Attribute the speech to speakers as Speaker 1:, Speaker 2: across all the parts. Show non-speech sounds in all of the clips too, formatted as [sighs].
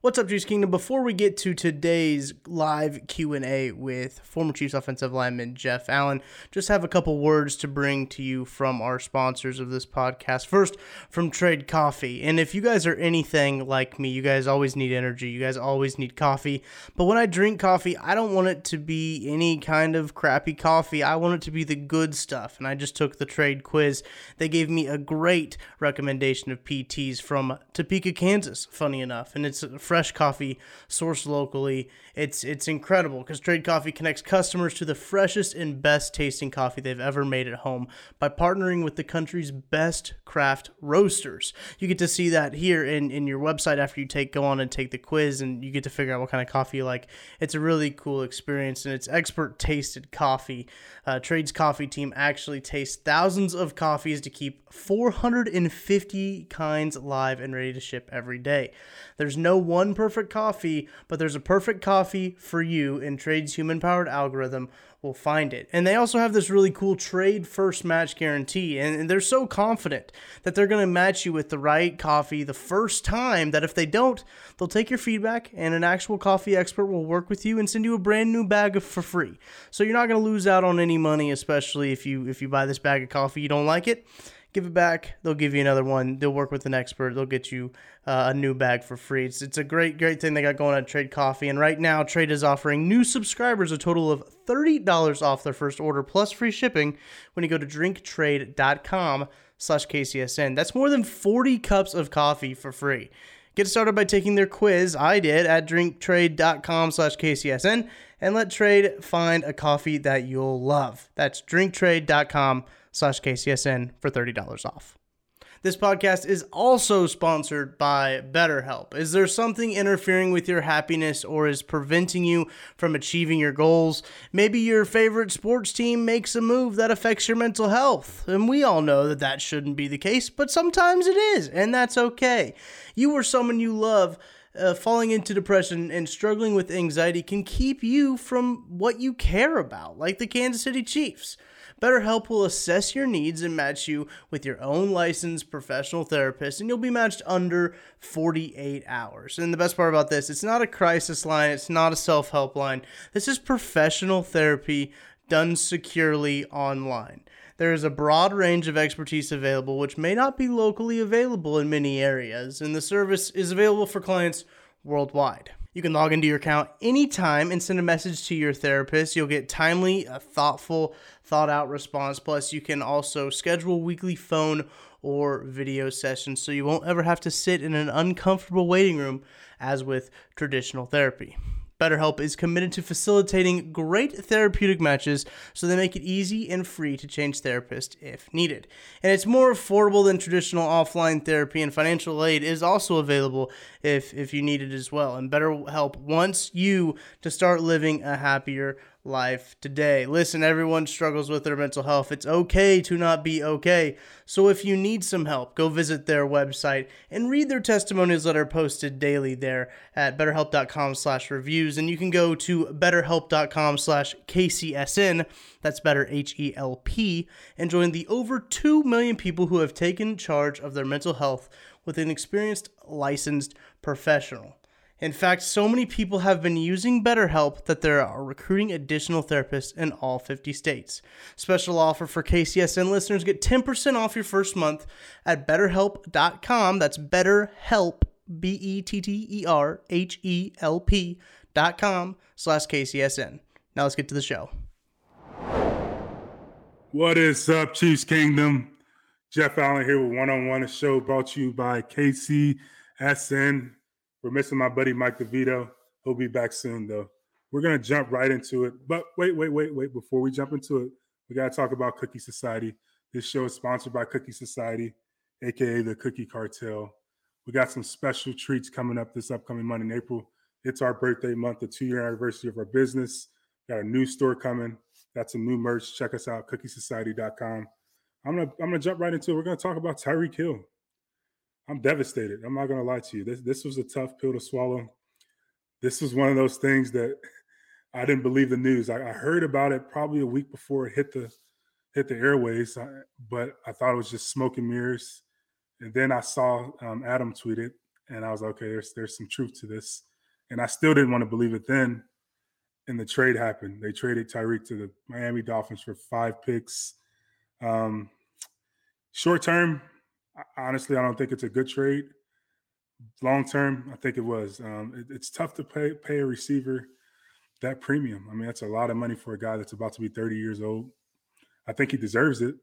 Speaker 1: What's up, Chiefs Kingdom? Before we get to today's live Q&A with former Chiefs offensive lineman Jeff Allen, just have a couple words to bring to you from our sponsors of this podcast. First, from Trade Coffee. And if you guys are anything like me, you guys always need energy. You guys always need coffee. But when I drink coffee, I don't want it to be any kind of crappy coffee. I want it to be the good stuff. And I just took the trade quiz. They gave me a great recommendation of PTs from Topeka, Kansas, funny enough. And it's fresh coffee sourced locally. It's it's incredible because Trade Coffee connects customers to the freshest and best tasting coffee they've ever made at home by partnering with the country's best craft roasters. You get to see that here in, in your website after you take go on and take the quiz and you get to figure out what kind of coffee you like. It's a really cool experience and it's expert tasted coffee. Uh, Trade's coffee team actually tastes thousands of coffees to keep 450 kinds live and ready to ship every day. There's no one perfect coffee, but there's a perfect coffee for you, and Trade's human powered algorithm will find it. And they also have this really cool trade first match guarantee, and they're so confident that they're going to match you with the right coffee the first time that if they don't, they'll take your feedback, and an actual coffee expert will work with you and send you a brand new bag for free. So you're not going to lose out on any money, especially if you if you buy this bag of coffee you don't like it give it back. They'll give you another one. They'll work with an expert. They'll get you uh, a new bag for free. It's, it's a great, great thing they got going at Trade Coffee. And right now, Trade is offering new subscribers a total of $30 off their first order plus free shipping when you go to drinktrade.com slash KCSN. That's more than 40 cups of coffee for free. Get started by taking their quiz. I did at drinktrade.com slash KCSN and let Trade find a coffee that you'll love. That's drinktrade.com slash KCSN for $30 off. This podcast is also sponsored by BetterHelp. Is there something interfering with your happiness or is preventing you from achieving your goals? Maybe your favorite sports team makes a move that affects your mental health. And we all know that that shouldn't be the case, but sometimes it is, and that's okay. You or someone you love uh, falling into depression and struggling with anxiety can keep you from what you care about, like the Kansas City Chiefs. BetterHelp will assess your needs and match you with your own licensed professional therapist, and you'll be matched under 48 hours. And the best part about this, it's not a crisis line, it's not a self help line. This is professional therapy done securely online. There is a broad range of expertise available, which may not be locally available in many areas, and the service is available for clients worldwide. You can log into your account anytime and send a message to your therapist. You'll get timely, a thoughtful, thought out response. Plus, you can also schedule weekly phone or video sessions so you won't ever have to sit in an uncomfortable waiting room as with traditional therapy. BetterHelp is committed to facilitating great therapeutic matches so they make it easy and free to change therapists if needed. And it's more affordable than traditional offline therapy, and financial aid is also available if, if you need it as well. And BetterHelp wants you to start living a happier life today. Listen, everyone struggles with their mental health. It's okay to not be okay. So if you need some help, go visit their website and read their testimonials that are posted daily there at betterhelp.com slash reviews. And you can go to betterhelp.com slash KCSN, that's better H-E-L-P, and join the over 2 million people who have taken charge of their mental health with an experienced licensed professional. In fact, so many people have been using BetterHelp that they are recruiting additional therapists in all 50 states. Special offer for KCSN listeners get 10% off your first month at betterhelp.com. That's betterhelp, B E T T E R H E L P.com slash KCSN. Now let's get to the show.
Speaker 2: What is up, Chiefs Kingdom? Jeff Allen here with One on One, a show brought to you by KCSN. We're missing my buddy Mike DeVito. He'll be back soon, though. We're going to jump right into it. But wait, wait, wait, wait. Before we jump into it, we got to talk about Cookie Society. This show is sponsored by Cookie Society, aka the Cookie Cartel. We got some special treats coming up this upcoming month in April. It's our birthday month, the two year anniversary of our business. Got a new store coming. Got some new merch. Check us out, cookiesociety.com. I'm gonna I'm gonna jump right into it. We're gonna talk about Tyreek Hill. I'm devastated. I'm not gonna lie to you. This this was a tough pill to swallow. This was one of those things that I didn't believe the news. I, I heard about it probably a week before it hit the hit the airways, but I thought it was just smoke and mirrors. And then I saw um, Adam tweet it, and I was like, okay, there's there's some truth to this. And I still didn't want to believe it then. And the trade happened. They traded Tyreek to the Miami Dolphins for five picks. Um, short term, honestly, I don't think it's a good trade. Long term, I think it was. Um, it, it's tough to pay pay a receiver that premium. I mean, that's a lot of money for a guy that's about to be 30 years old. I think he deserves it,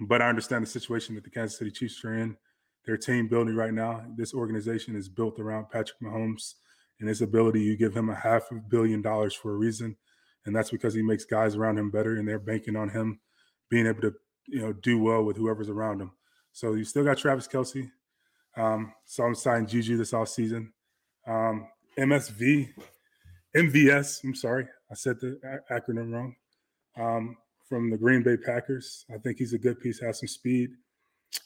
Speaker 2: but I understand the situation that the Kansas City Chiefs are in. Their team building right now. This organization is built around Patrick Mahomes and his ability. You give him a half a billion dollars for a reason, and that's because he makes guys around him better, and they're banking on him being able to, you know, do well with whoever's around him. So you still got Travis Kelce. Um, so I'm signing Juju this off season. Um, MSV, MVS. I'm sorry, I said the acronym wrong. Um, from the Green Bay Packers, I think he's a good piece. Has some speed,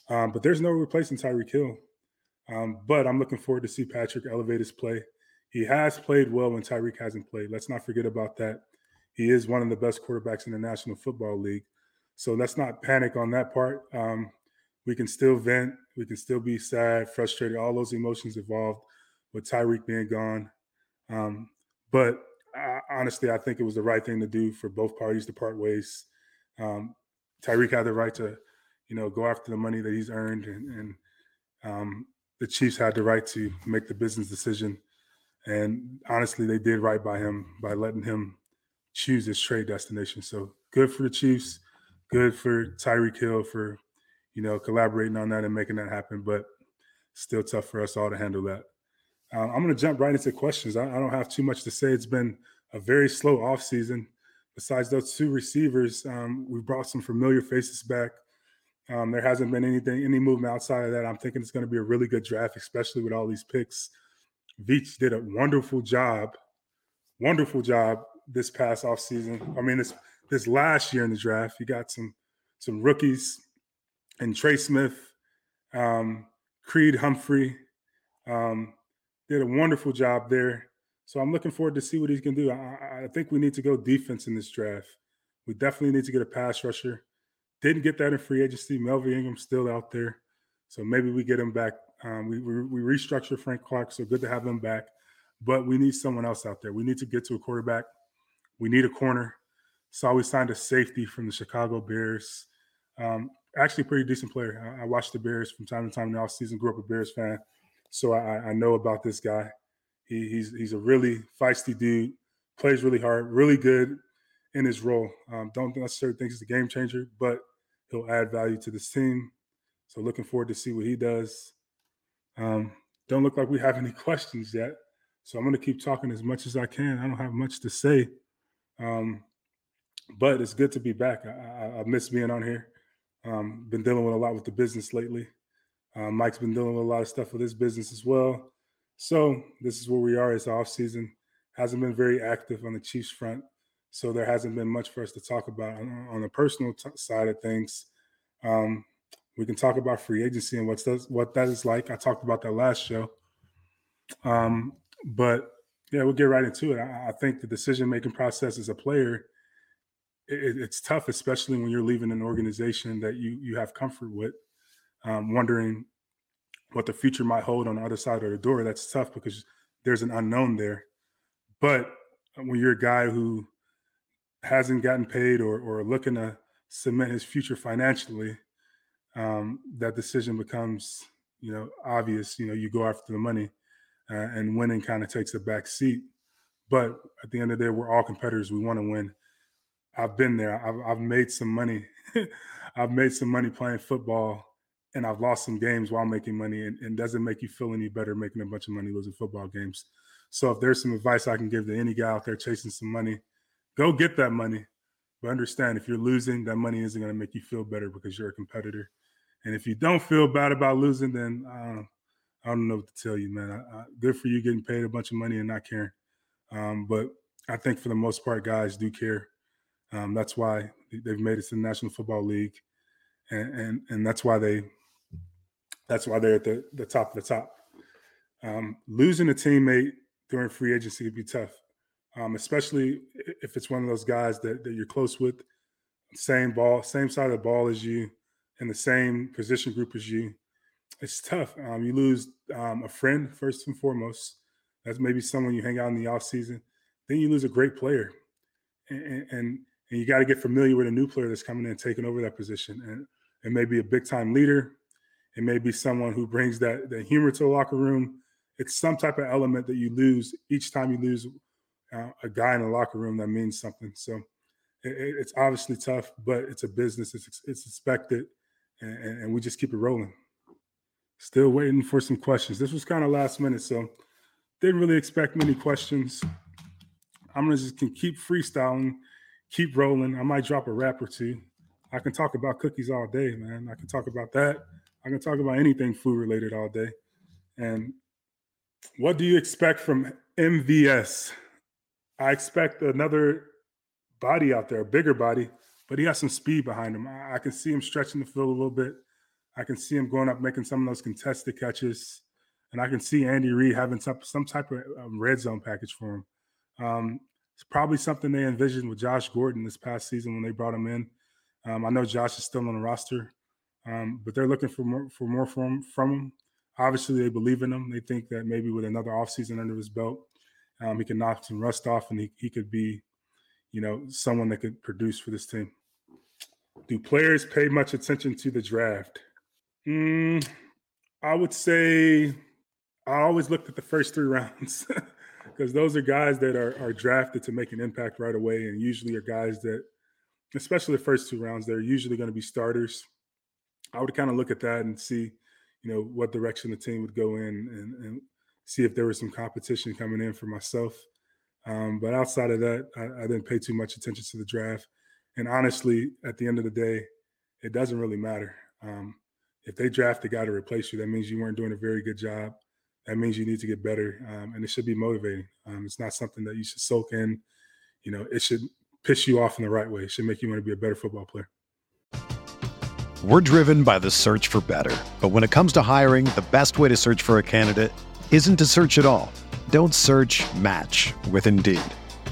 Speaker 2: um, but there's no replacing Tyreek Hill. Um, but I'm looking forward to see Patrick elevate his play. He has played well when Tyreek hasn't played. Let's not forget about that. He is one of the best quarterbacks in the National Football League. So let's not panic on that part. Um, we can still vent. We can still be sad, frustrated. All those emotions involved with Tyreek being gone. Um, but I, honestly, I think it was the right thing to do for both parties to part ways. Um, Tyreek had the right to, you know, go after the money that he's earned, and, and um, the Chiefs had the right to make the business decision. And honestly, they did right by him by letting him choose his trade destination. So good for the Chiefs, good for Tyreek Hill for you know, collaborating on that and making that happen. But still tough for us all to handle that. Um, I'm going to jump right into questions. I, I, don't have too much to say. It's been a very slow off season. Besides those two receivers, um, we brought some familiar faces back. Um, there hasn't been anything, any movement outside of that. I'm thinking it's going to be a really good draft, especially with all these picks. Veach did a wonderful job, wonderful job this past off season. I mean, this this last year in the draft, he got some some rookies and Trey Smith, um, Creed Humphrey um, did a wonderful job there. So I'm looking forward to see what he can do. I, I, think we need to go defense in this draft. We definitely need to get a pass rusher. Didn't get that in free agency. Melvin Ingram still out there, so maybe we get him back. Um, we, we we restructure Frank Clark, so good to have him back. But we need someone else out there. We need to get to a quarterback. We need a corner. Saw we signed a safety from the Chicago Bears. Um, actually pretty decent player. I, I watched the Bears from time to time in the offseason, grew up a Bears fan. So I, I know about this guy. He, he's he's a really feisty dude, plays really hard, really good in his role. Um, don't necessarily think he's a game changer, but he'll add value to this team. So looking forward to see what he does. Um, don't look like we have [laughs] any questions yet. So I'm going to keep talking as much as I can. I don't have much to say. Um, but it's good to be back. I, I, miss being on here. Um, been dealing with a lot with the business lately. Um, Mike's been dealing with a lot of stuff with his business as well. So this is where we are. It's off season. Hasn't been very active on the Chiefs front, so there hasn't been much for us to talk about on, on the personal t- side of things. Um, we can talk about free agency and what's does, what that is like. I talked about that last show. Um, but yeah, we'll get right into it. I, I think the decision making process as a player it, it's tough, especially when you're leaving an organization that you you have comfort with, um, wondering what the future might hold on the other side of the door. That's tough because there's an unknown there. But when you're a guy who hasn't gotten paid or or looking to cement his future financially, um, that decision becomes you know obvious. You know, you go after the money, uh, and winning kind of takes a back seat. But at the end of the day, we're all competitors. We want to win. I've been there. I've, I've made some money. [laughs] I've made some money playing football, and I've lost some games while making money. And, and doesn't make you feel any better making a bunch of money losing football games. So if there's some advice I can give to any guy out there chasing some money, go get that money. But understand if you're losing, that money isn't going to make you feel better because you're a competitor. And if you don't feel bad about losing, then uh, I don't know what to tell you, man. I, I, good for you getting paid a bunch of money and not caring. Um, but I think for the most part, guys do care. Um, that's why they've made it to the National Football League, and and, and that's why they that's why they're at the, the top of the top. Um, losing a teammate during free agency would be tough, um, especially if it's one of those guys that, that you're close with, same ball, same side of the ball as you, in the same position group as you. It's tough. Um, you lose um, a friend first and foremost. That's maybe someone you hang out in the off season. Then you lose a great player, and and, and you got to get familiar with a new player that's coming in and taking over that position. And it may be a big time leader. It may be someone who brings that that humor to the locker room it's some type of element that you lose each time you lose uh, a guy in the locker room that means something. So it, it's obviously tough, but it's a business. It's it's expected, and, and, we just keep it rolling. Still waiting for some questions. This was kind of last minute, so didn't really expect many questions. I'm gonna just can keep freestyling, keep rolling. I might drop a rap or two. I can talk about cookies all day, man. I can talk about that. I can talk about anything food related all day. And what do you expect from MVS? I expect another body out there, a bigger body, but he has some speed behind him. I, can see him stretching the field a little bit. I can see him going up, making some of those contested catches, and I can see Andy Reid having some some type of um, red zone package for him. Um, it's probably something they envisioned with Josh Gordon this past season when they brought him in. Um, I know Josh is still on the roster, um, but they're looking for more for more from from him obviously they believe in him. They think that maybe with another offseason under his belt, um, he can knock some rust off and he, he could be, you know, someone that could produce for this team. Do players pay much attention to the draft? Mm, I would say I always looked at the first three [laughs] rounds because those are guys that are, are drafted to make an impact right away and usually are guys that, especially the first two rounds, they're usually going to be starters. I would kind of look at that and see you know what direction the team would go in and, and see if there was some competition coming in for myself. Um, but outside of that, I, I, didn't pay too much attention to the draft. And honestly, at the end of the day, it doesn't really matter. Um, if they draft a guy to replace you, that means you weren't doing a very good job. That means you need to get better, um, and it should be motivating. Um, it's not something that you should soak in. You know, it should piss you off in the right way. It should make you want to be a better football player.
Speaker 3: We're driven by the search for better. But when it comes to hiring, the best way to search for a candidate isn't to search at all. Don't search match with Indeed.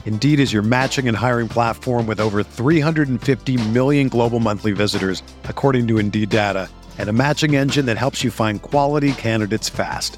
Speaker 3: Indeed is your matching and hiring platform with over 350 million global monthly visitors, according to Indeed data, and a matching engine that helps you find quality candidates fast.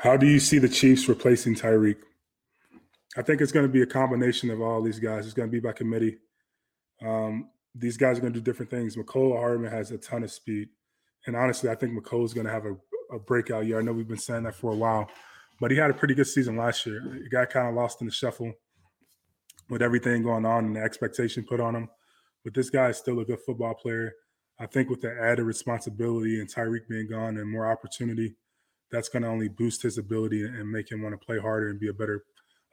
Speaker 2: How do you see the Chiefs replacing Tyreek? I think it's going to be a combination of all these guys. It's going to be by committee. Um, these guys are going to do different things. Mecole Hardman has a ton of speed. And honestly, I think Mecole is going to have a, a, breakout year. I know we've been saying that for a while, but he had a pretty good season last year. He got kind of lost in the shuffle with everything going on and the expectation put on him. But this guy is still a good football player. I think with the added responsibility and Tyreek being gone and more opportunity, that's going to only boost his ability and make him want to play harder and be a better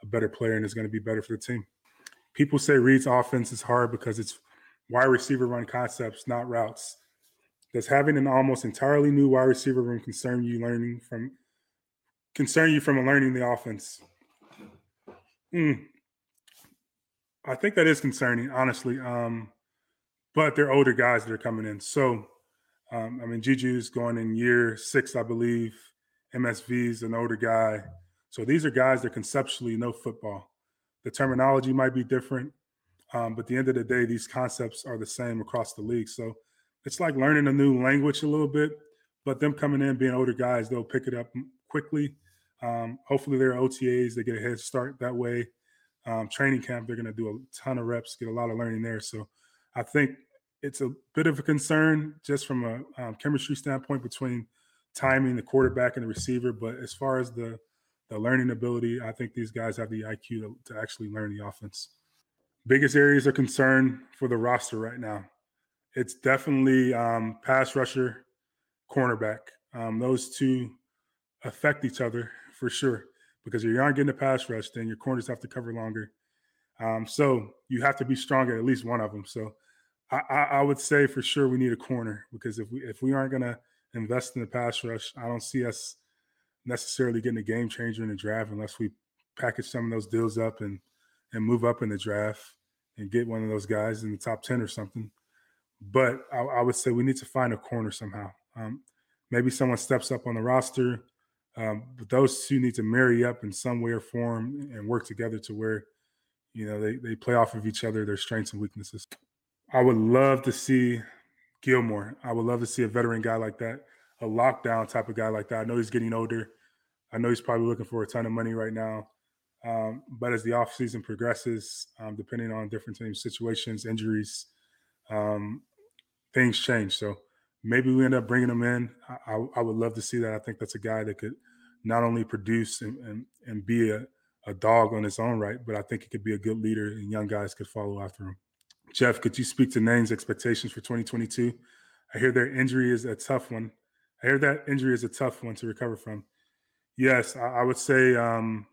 Speaker 2: a better player and is going to be better for the team. People say Reid's offense is hard because it's wide receiver run concepts, not routes. Does having an almost entirely new wide receiver room concern you learning from concern you from learning the offense? Mm. I think that is concerning, honestly. Um, but they're older guys that are coming in. So, um, I mean, Juju's going in year six, I believe. MSV's an older guy. So these are guys that conceptually know football. The terminology might be different, um, but at the end of the day, these concepts are the same across the league. So it's like learning a new language a little bit, but them coming in being older guys, they'll pick it up quickly. Um, hopefully, they're OTAs, they get a head start that way. Um, training camp, they're going to do a ton of reps, get a lot of learning there. So I think it's a bit of a concern just from a um, chemistry standpoint between timing the quarterback and the receiver. But as far as the the learning ability, I think these guys have the IQ to, to actually learn the offense. Biggest areas of concern for the roster right now. It's definitely um, pass rusher, cornerback. Um, those two affect each other for sure because if you aren't getting a pass rush, then your corners have to cover longer. Um, so you have to be strong at at least one of them. So I, I, I, would say for sure we need a corner because if we if we aren't going to invest in the pass rush, I don't see us necessarily getting a game changer in the draft unless we package some of those deals up and and move up in the draft and get one of those guys in the top ten or something. But I, I would say we need to find a corner somehow. Um, maybe someone steps up on the roster, um, but those two need to marry up in some way or form and work together to where you know they they play off of each other, their strengths and weaknesses. I would love to see Gilmore. I would love to see a veteran guy like that, a lockdown type of guy like that. I know he's getting older. I know he's probably looking for a ton of money right now. Um, but as the offseason progresses, um, depending on different team situations, injuries, um, things change. So maybe we end up bringing him in. I, I, I, would love to see that. I think that's a guy that could not only produce and, and, and be a, a dog on his own right, but I think he could be a good leader and young guys could follow after him. Jeff, could you speak to Niang's expectations for 2022? I hear their injury is a tough one. I hear that injury is a tough one to recover from. Yes, I, I would say um,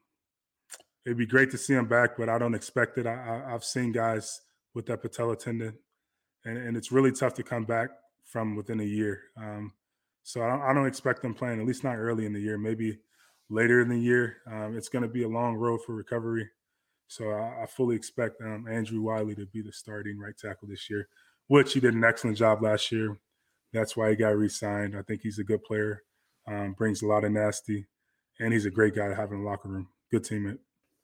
Speaker 2: it'd be great to see him back, but I don't expect it. I, have seen guys with that patella tendon, and, and, it's really tough to come back from within a year. Um, so I don't, I don't, expect them playing, at least not early in the year, maybe later in the year. Um, it's going to be a long road for recovery. So I, I fully expect um, Andrew Wiley to be the starting right tackle this year, which he did an excellent job last year. That's why he got re-signed. I think he's a good player, um, brings a lot of nasty, and he's a great guy to have in the locker room. Good teammate.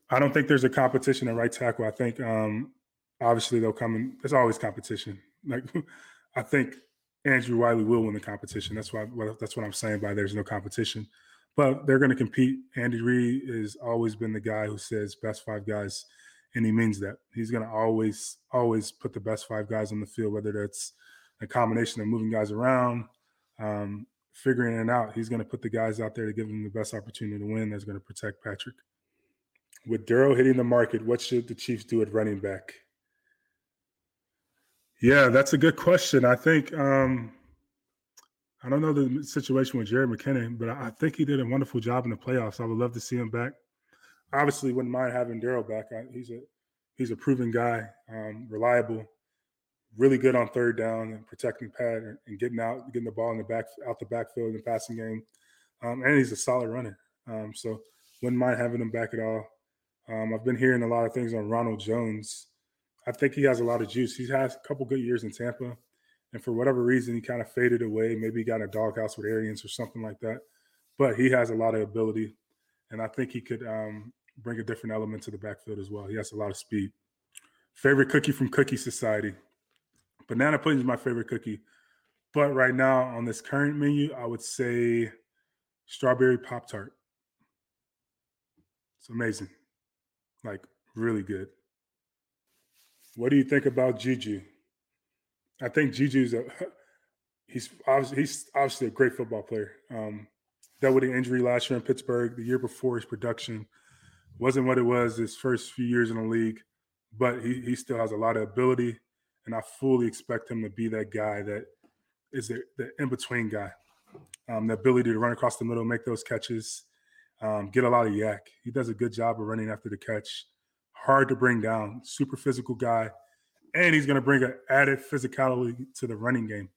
Speaker 2: I don't think there's a competition at right tackle. I think um, obviously they'll come in. There's always competition. [laughs] Like I think Andrew Wiley will win the competition. That's why. That's what I'm saying by there's no competition but they're going to compete. Andy Reid has always been the guy who says best five guys, and he means that. He's going to always, always put the best five guys on the field, whether that's a combination of moving guys around, um, figuring it out. He's going to put the guys out there to give them the best opportunity to win. That's going to protect Patrick. With Darrel hitting the market, what should the Chiefs do at running back? Yeah, that's a good question. I think um, I don't know the situation with Jerick McKinnon, but I think he did a wonderful job in the playoffs. I would love to see him back. Obviously, wouldn't mind having Darrel back. I, he's a he's a proven guy, um, reliable, really good on third down and protecting pad and, and, getting out, getting the ball in the back out the backfield in the passing game. Um, and he's a solid runner. Um, so wouldn't mind having him back at all. Um, I've been hearing a lot of things on Ronald Jones. I think he has a lot of juice. He has a couple good years in Tampa and for whatever reason he kind of faded away. Maybe he got a doghouse with Arians or something like that. But he has a lot of ability, and I think he could um, bring a different element to the backfield as well. He has a lot of speed. Favorite cookie from Cookie Society. Banana pudding is my favorite cookie. But right now on this current menu, I would say strawberry pop tart. It's amazing, like really good. What do you think about Juju? I think Juju's a [laughs] he's obviously he's obviously a great football player. Um, dealt with an injury last year in Pittsburgh. The year before, his production wasn't what it was his first few years in the league, but he he still has a lot of ability, and I fully expect him to be that guy that is the, the in between guy. Um, the ability to run across the middle, make those catches, um, get a lot of YAC. He does a good job of running after the catch. Hard to bring down, super physical guy, and he's going to bring an added physicality to the running game.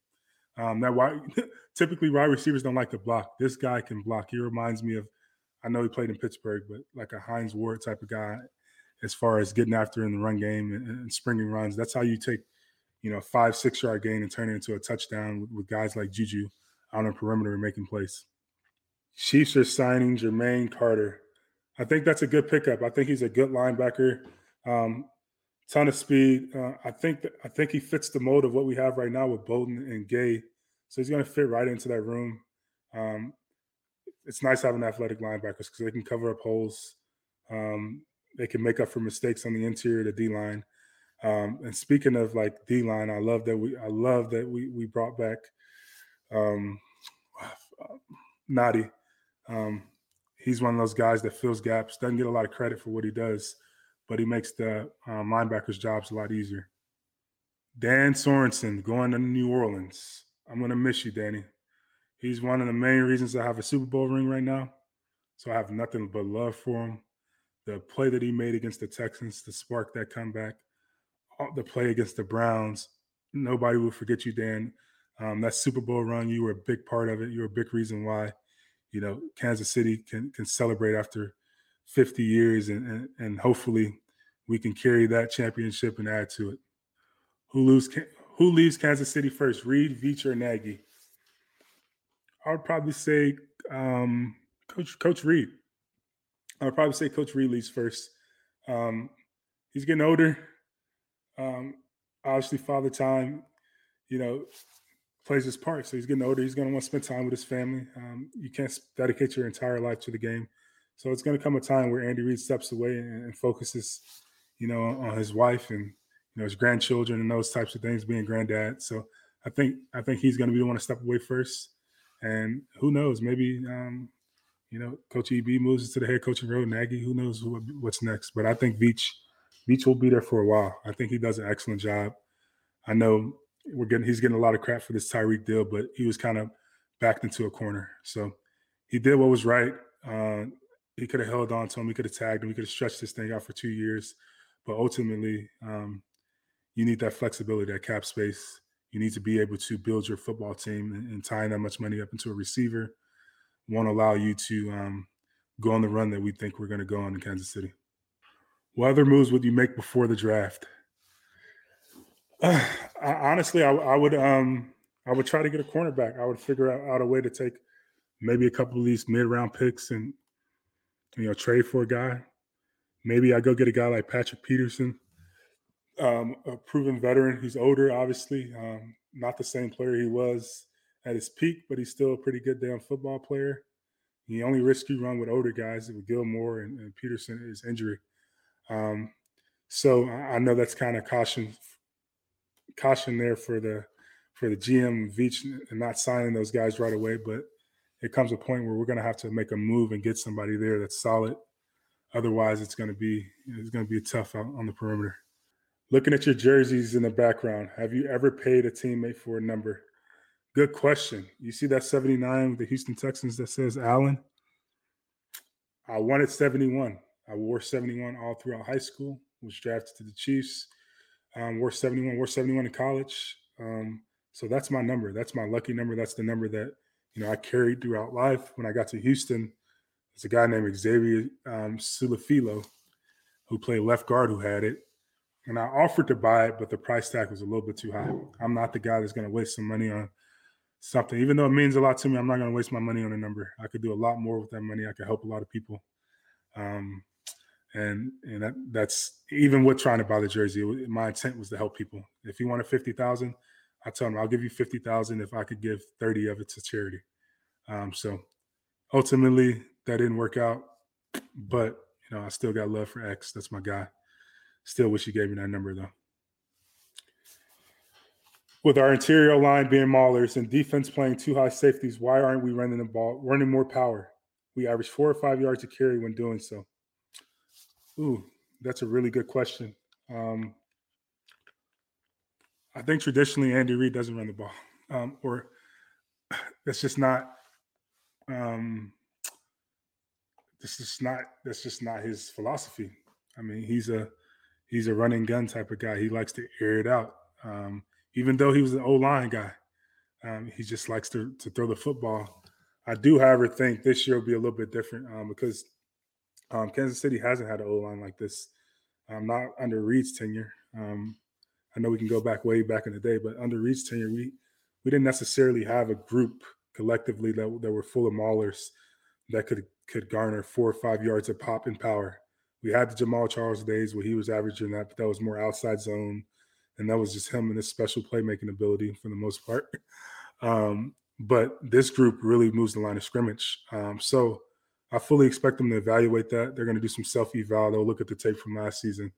Speaker 2: Um, that why [laughs] typically wide receivers don't like to block. This guy can block. He reminds me of, I know he played in Pittsburgh, but like a Hines Ward type of guy, as far as getting after in the run game and, and springing runs. That's how you take, you know, five six yard gain and turn it into a touchdown with, with guys like Juju on the perimeter and making plays. Chiefs are signing Jermaine Carter. I think that's a good pickup. I think he's a good linebacker. Um, ton of speed. Uh, I think I think he fits the mold of what we have right now with Bolden and Gay. So he's going to fit right into that room. Um, it's nice having athletic linebackers because they can cover up holes. Um, they can make up for mistakes on the interior, of the D line. Um, and speaking of like D line, I love that we I love that we we brought back um, [sighs] Nnadi. Um, he's one of those guys that fills gaps, doesn't get a lot of credit for what he does, but he makes the um, linebackers' jobs a lot easier. Dan Sorensen going to New Orleans. I'm going to miss you, Danny. He's one of the main reasons I have a Super Bowl ring right now. So I have nothing but love for him. The play that he made against the Texans to spark that comeback, the play against the Browns, nobody will forget you, Dan. Um, that Super Bowl run, you were a big part of it. You were a big reason why, you know, Kansas City can can celebrate after 50 years, and and, and hopefully we can carry that championship and add to it. Who lose? Who leaves Kansas City first? Reid, Veach, or Nagy? I would probably say um, Coach Coach Reid. I would probably say Coach Reid leaves first. Um, he's getting older. Um, obviously, father time. You know, plays his part. So he's getting older. He's going to want to spend time with his family. Um, you can't dedicate your entire life to the game. So it's going to come a time where Andy Reid steps away and, and focuses, you know, on his wife and you know his grandchildren and those types of things, being granddad. So I think I think he's going to be the one to step away first. And who knows? Maybe um, you know, Coach EB moves into the head coaching role. Nagy, who knows what, what's next? But I think Veach Veach will be there for a while. I think he does an excellent job. I know we're getting he's getting a lot of crap for this Tyreek deal, but he was kind of backed into a corner. So he did what was right. Uh, he could have held on to him. He could have tagged him. He could have stretched this thing out for two years. But ultimately, um, you need that flexibility, that cap space. You need to be able to build your football team and, and tying that much money up into a receiver won't allow you to um, go on the run that we think we're going to go on in Kansas City. What other moves would you make before the draft? [sighs] Uh, honestly, I, I, would um I would try to get a cornerback. I would figure out, out a way to take maybe a couple of these mid round picks and you know trade for a guy. Maybe I go get a guy like Patrick Peterson, um, a proven veteran. He's older, obviously, um, not the same player he was at his peak, but he's still a pretty good damn football player. He only risk you run with older guys with Gilmore and, and Peterson is injury. Um, so I know that's kind of caution caution there for the for the GM Veach and not signing those guys right away. But it comes a point where we're going to have to make a move and get somebody there that's solid. Otherwise, it's going to be it's going to be tough on the perimeter. Looking at your jerseys in the background, have you ever paid a teammate for a number? Good question. You see that 79 with the Houston Texans that says Allen? I wanted 71. I wore 71 all throughout high school, was drafted to the Chiefs. Um, we're 71. We're 71 in college. Um, so that's my number. That's my lucky number. That's the number that you know I carried throughout life. When I got to Houston, there's a guy named Xavier um, Su'a-Filo who played left guard who had it, and I offered to buy it, but the price tag was a little bit too high. I'm not the guy that's going to waste some money on something, even though it means a lot to me. I'm not going to waste my money on a number. I could do a lot more with that money. I could help a lot of people. Um, and and that, that's even with trying to buy the jersey. My intent was to help people. If he wanted fifty thousand, I told him I'll give you fifty thousand if I could give thirty of it to charity. Um, so ultimately that didn't work out, but you know I still got love for X. That's my guy. Still wish he gave me that number though. With our interior line being maulers and defense playing two high safeties, why aren't we running the ball, running more power? We average four or five yards to carry when doing so. Ooh, that's a really good question. Um, I think traditionally Andy Reid doesn't run the ball, um, or [sighs] that's just not. Um, this is not. That's just not his philosophy. I mean, he's a he's a running gun type of guy. He likes to air it out. Um, even though he was an O line guy, um, he just likes to to throw the football. I do, however, think this year will be a little bit different um, because um, Kansas City hasn't had an O line like this, um, not under Reid's tenure. Um, I know we can go back way back in the day, but under Reid's tenure, we we didn't necessarily have a group collectively that, that were full of maulers that could could garner four or five yards of pop and power. We had the Jamaal Charles days where he was averaging that, but that was more outside zone, and that was just him and his special playmaking ability for the most part. [laughs] Um, but this group really moves the line of scrimmage. Um, so I fully expect them to evaluate that. They're going to do some self eval. They'll look at the tape from last season.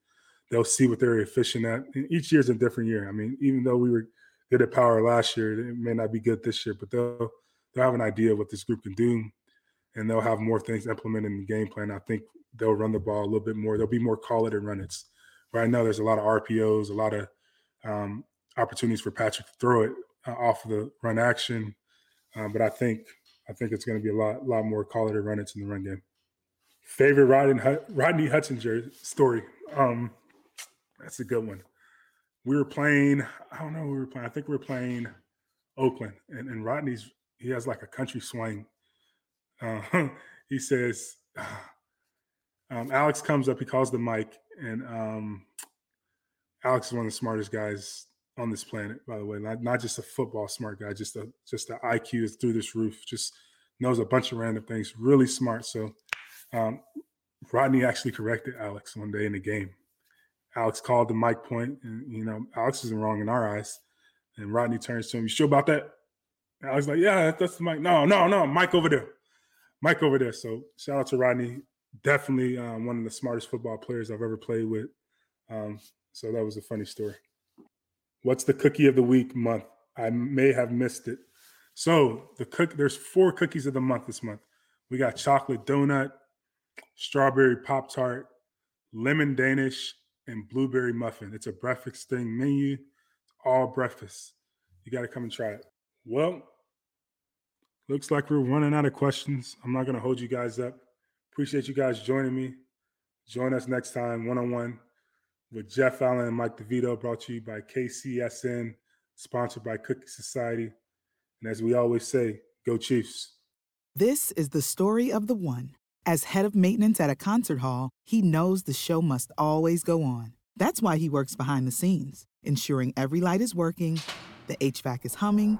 Speaker 2: They'll see what they're efficient at. And each year is a different year. I mean, even though we were good at power last year, it may not be good this year, but they'll they'll have an idea of what this group can do, and they'll have more things implemented in the game plan. I think they'll run the ball a little bit more. There'll be more call it and run it. Right now, there's a lot of RPOs, a lot of um, opportunities for Patrick to throw it uh, off of the run action. Um, but I think I think it's going to be a lot lot more call it or run it in the run game. Favorite Rodney, Rodney Hudson story. Um, that's a good one. We were playing. I don't know. we were playing. I think we were playing Oakland, and, and Rodney's he has like a country swing. Uh, [laughs] he says, [sighs] um, Alex comes up. He calls the mic, and um, Alex is one of the smartest guys on this planet, by the way. Not not just a football smart guy, just a just the IQ is through this roof. Just knows a bunch of random things. Really smart. So um, Rodney actually corrected Alex one day in the game. Alex called the mic point, and you know Alex isn't wrong in our eyes. And Rodney turns to him, "You sure about that?" And Alex like, "Yeah, that's the mic." No, no, no, mic over there, mic over there. So shout out to Rodney. Definitely um, one of the smartest football players I've ever played with. Um, so that was a funny story. What's the cookie of the week month? I may have missed it. So the cook, there's four cookies of the month this month. We got chocolate donut, strawberry pop tart, lemon Danish, and blueberry muffin. It's a breakfast thing menu. It's all breakfast. You got to come and try it. Well, looks like we're running out of questions. I'm not going to hold you guys up. Appreciate you guys joining me. Join us next time one on one with Jeff Allen and Mike DeVito, brought to you by KCSN, sponsored by Cookie Society. And as we always say, go Chiefs.
Speaker 4: This is the story of the one. As head of maintenance at a concert hall, he knows the show must always go on. That's why he works behind the scenes, ensuring every light is working, the HVAC is humming,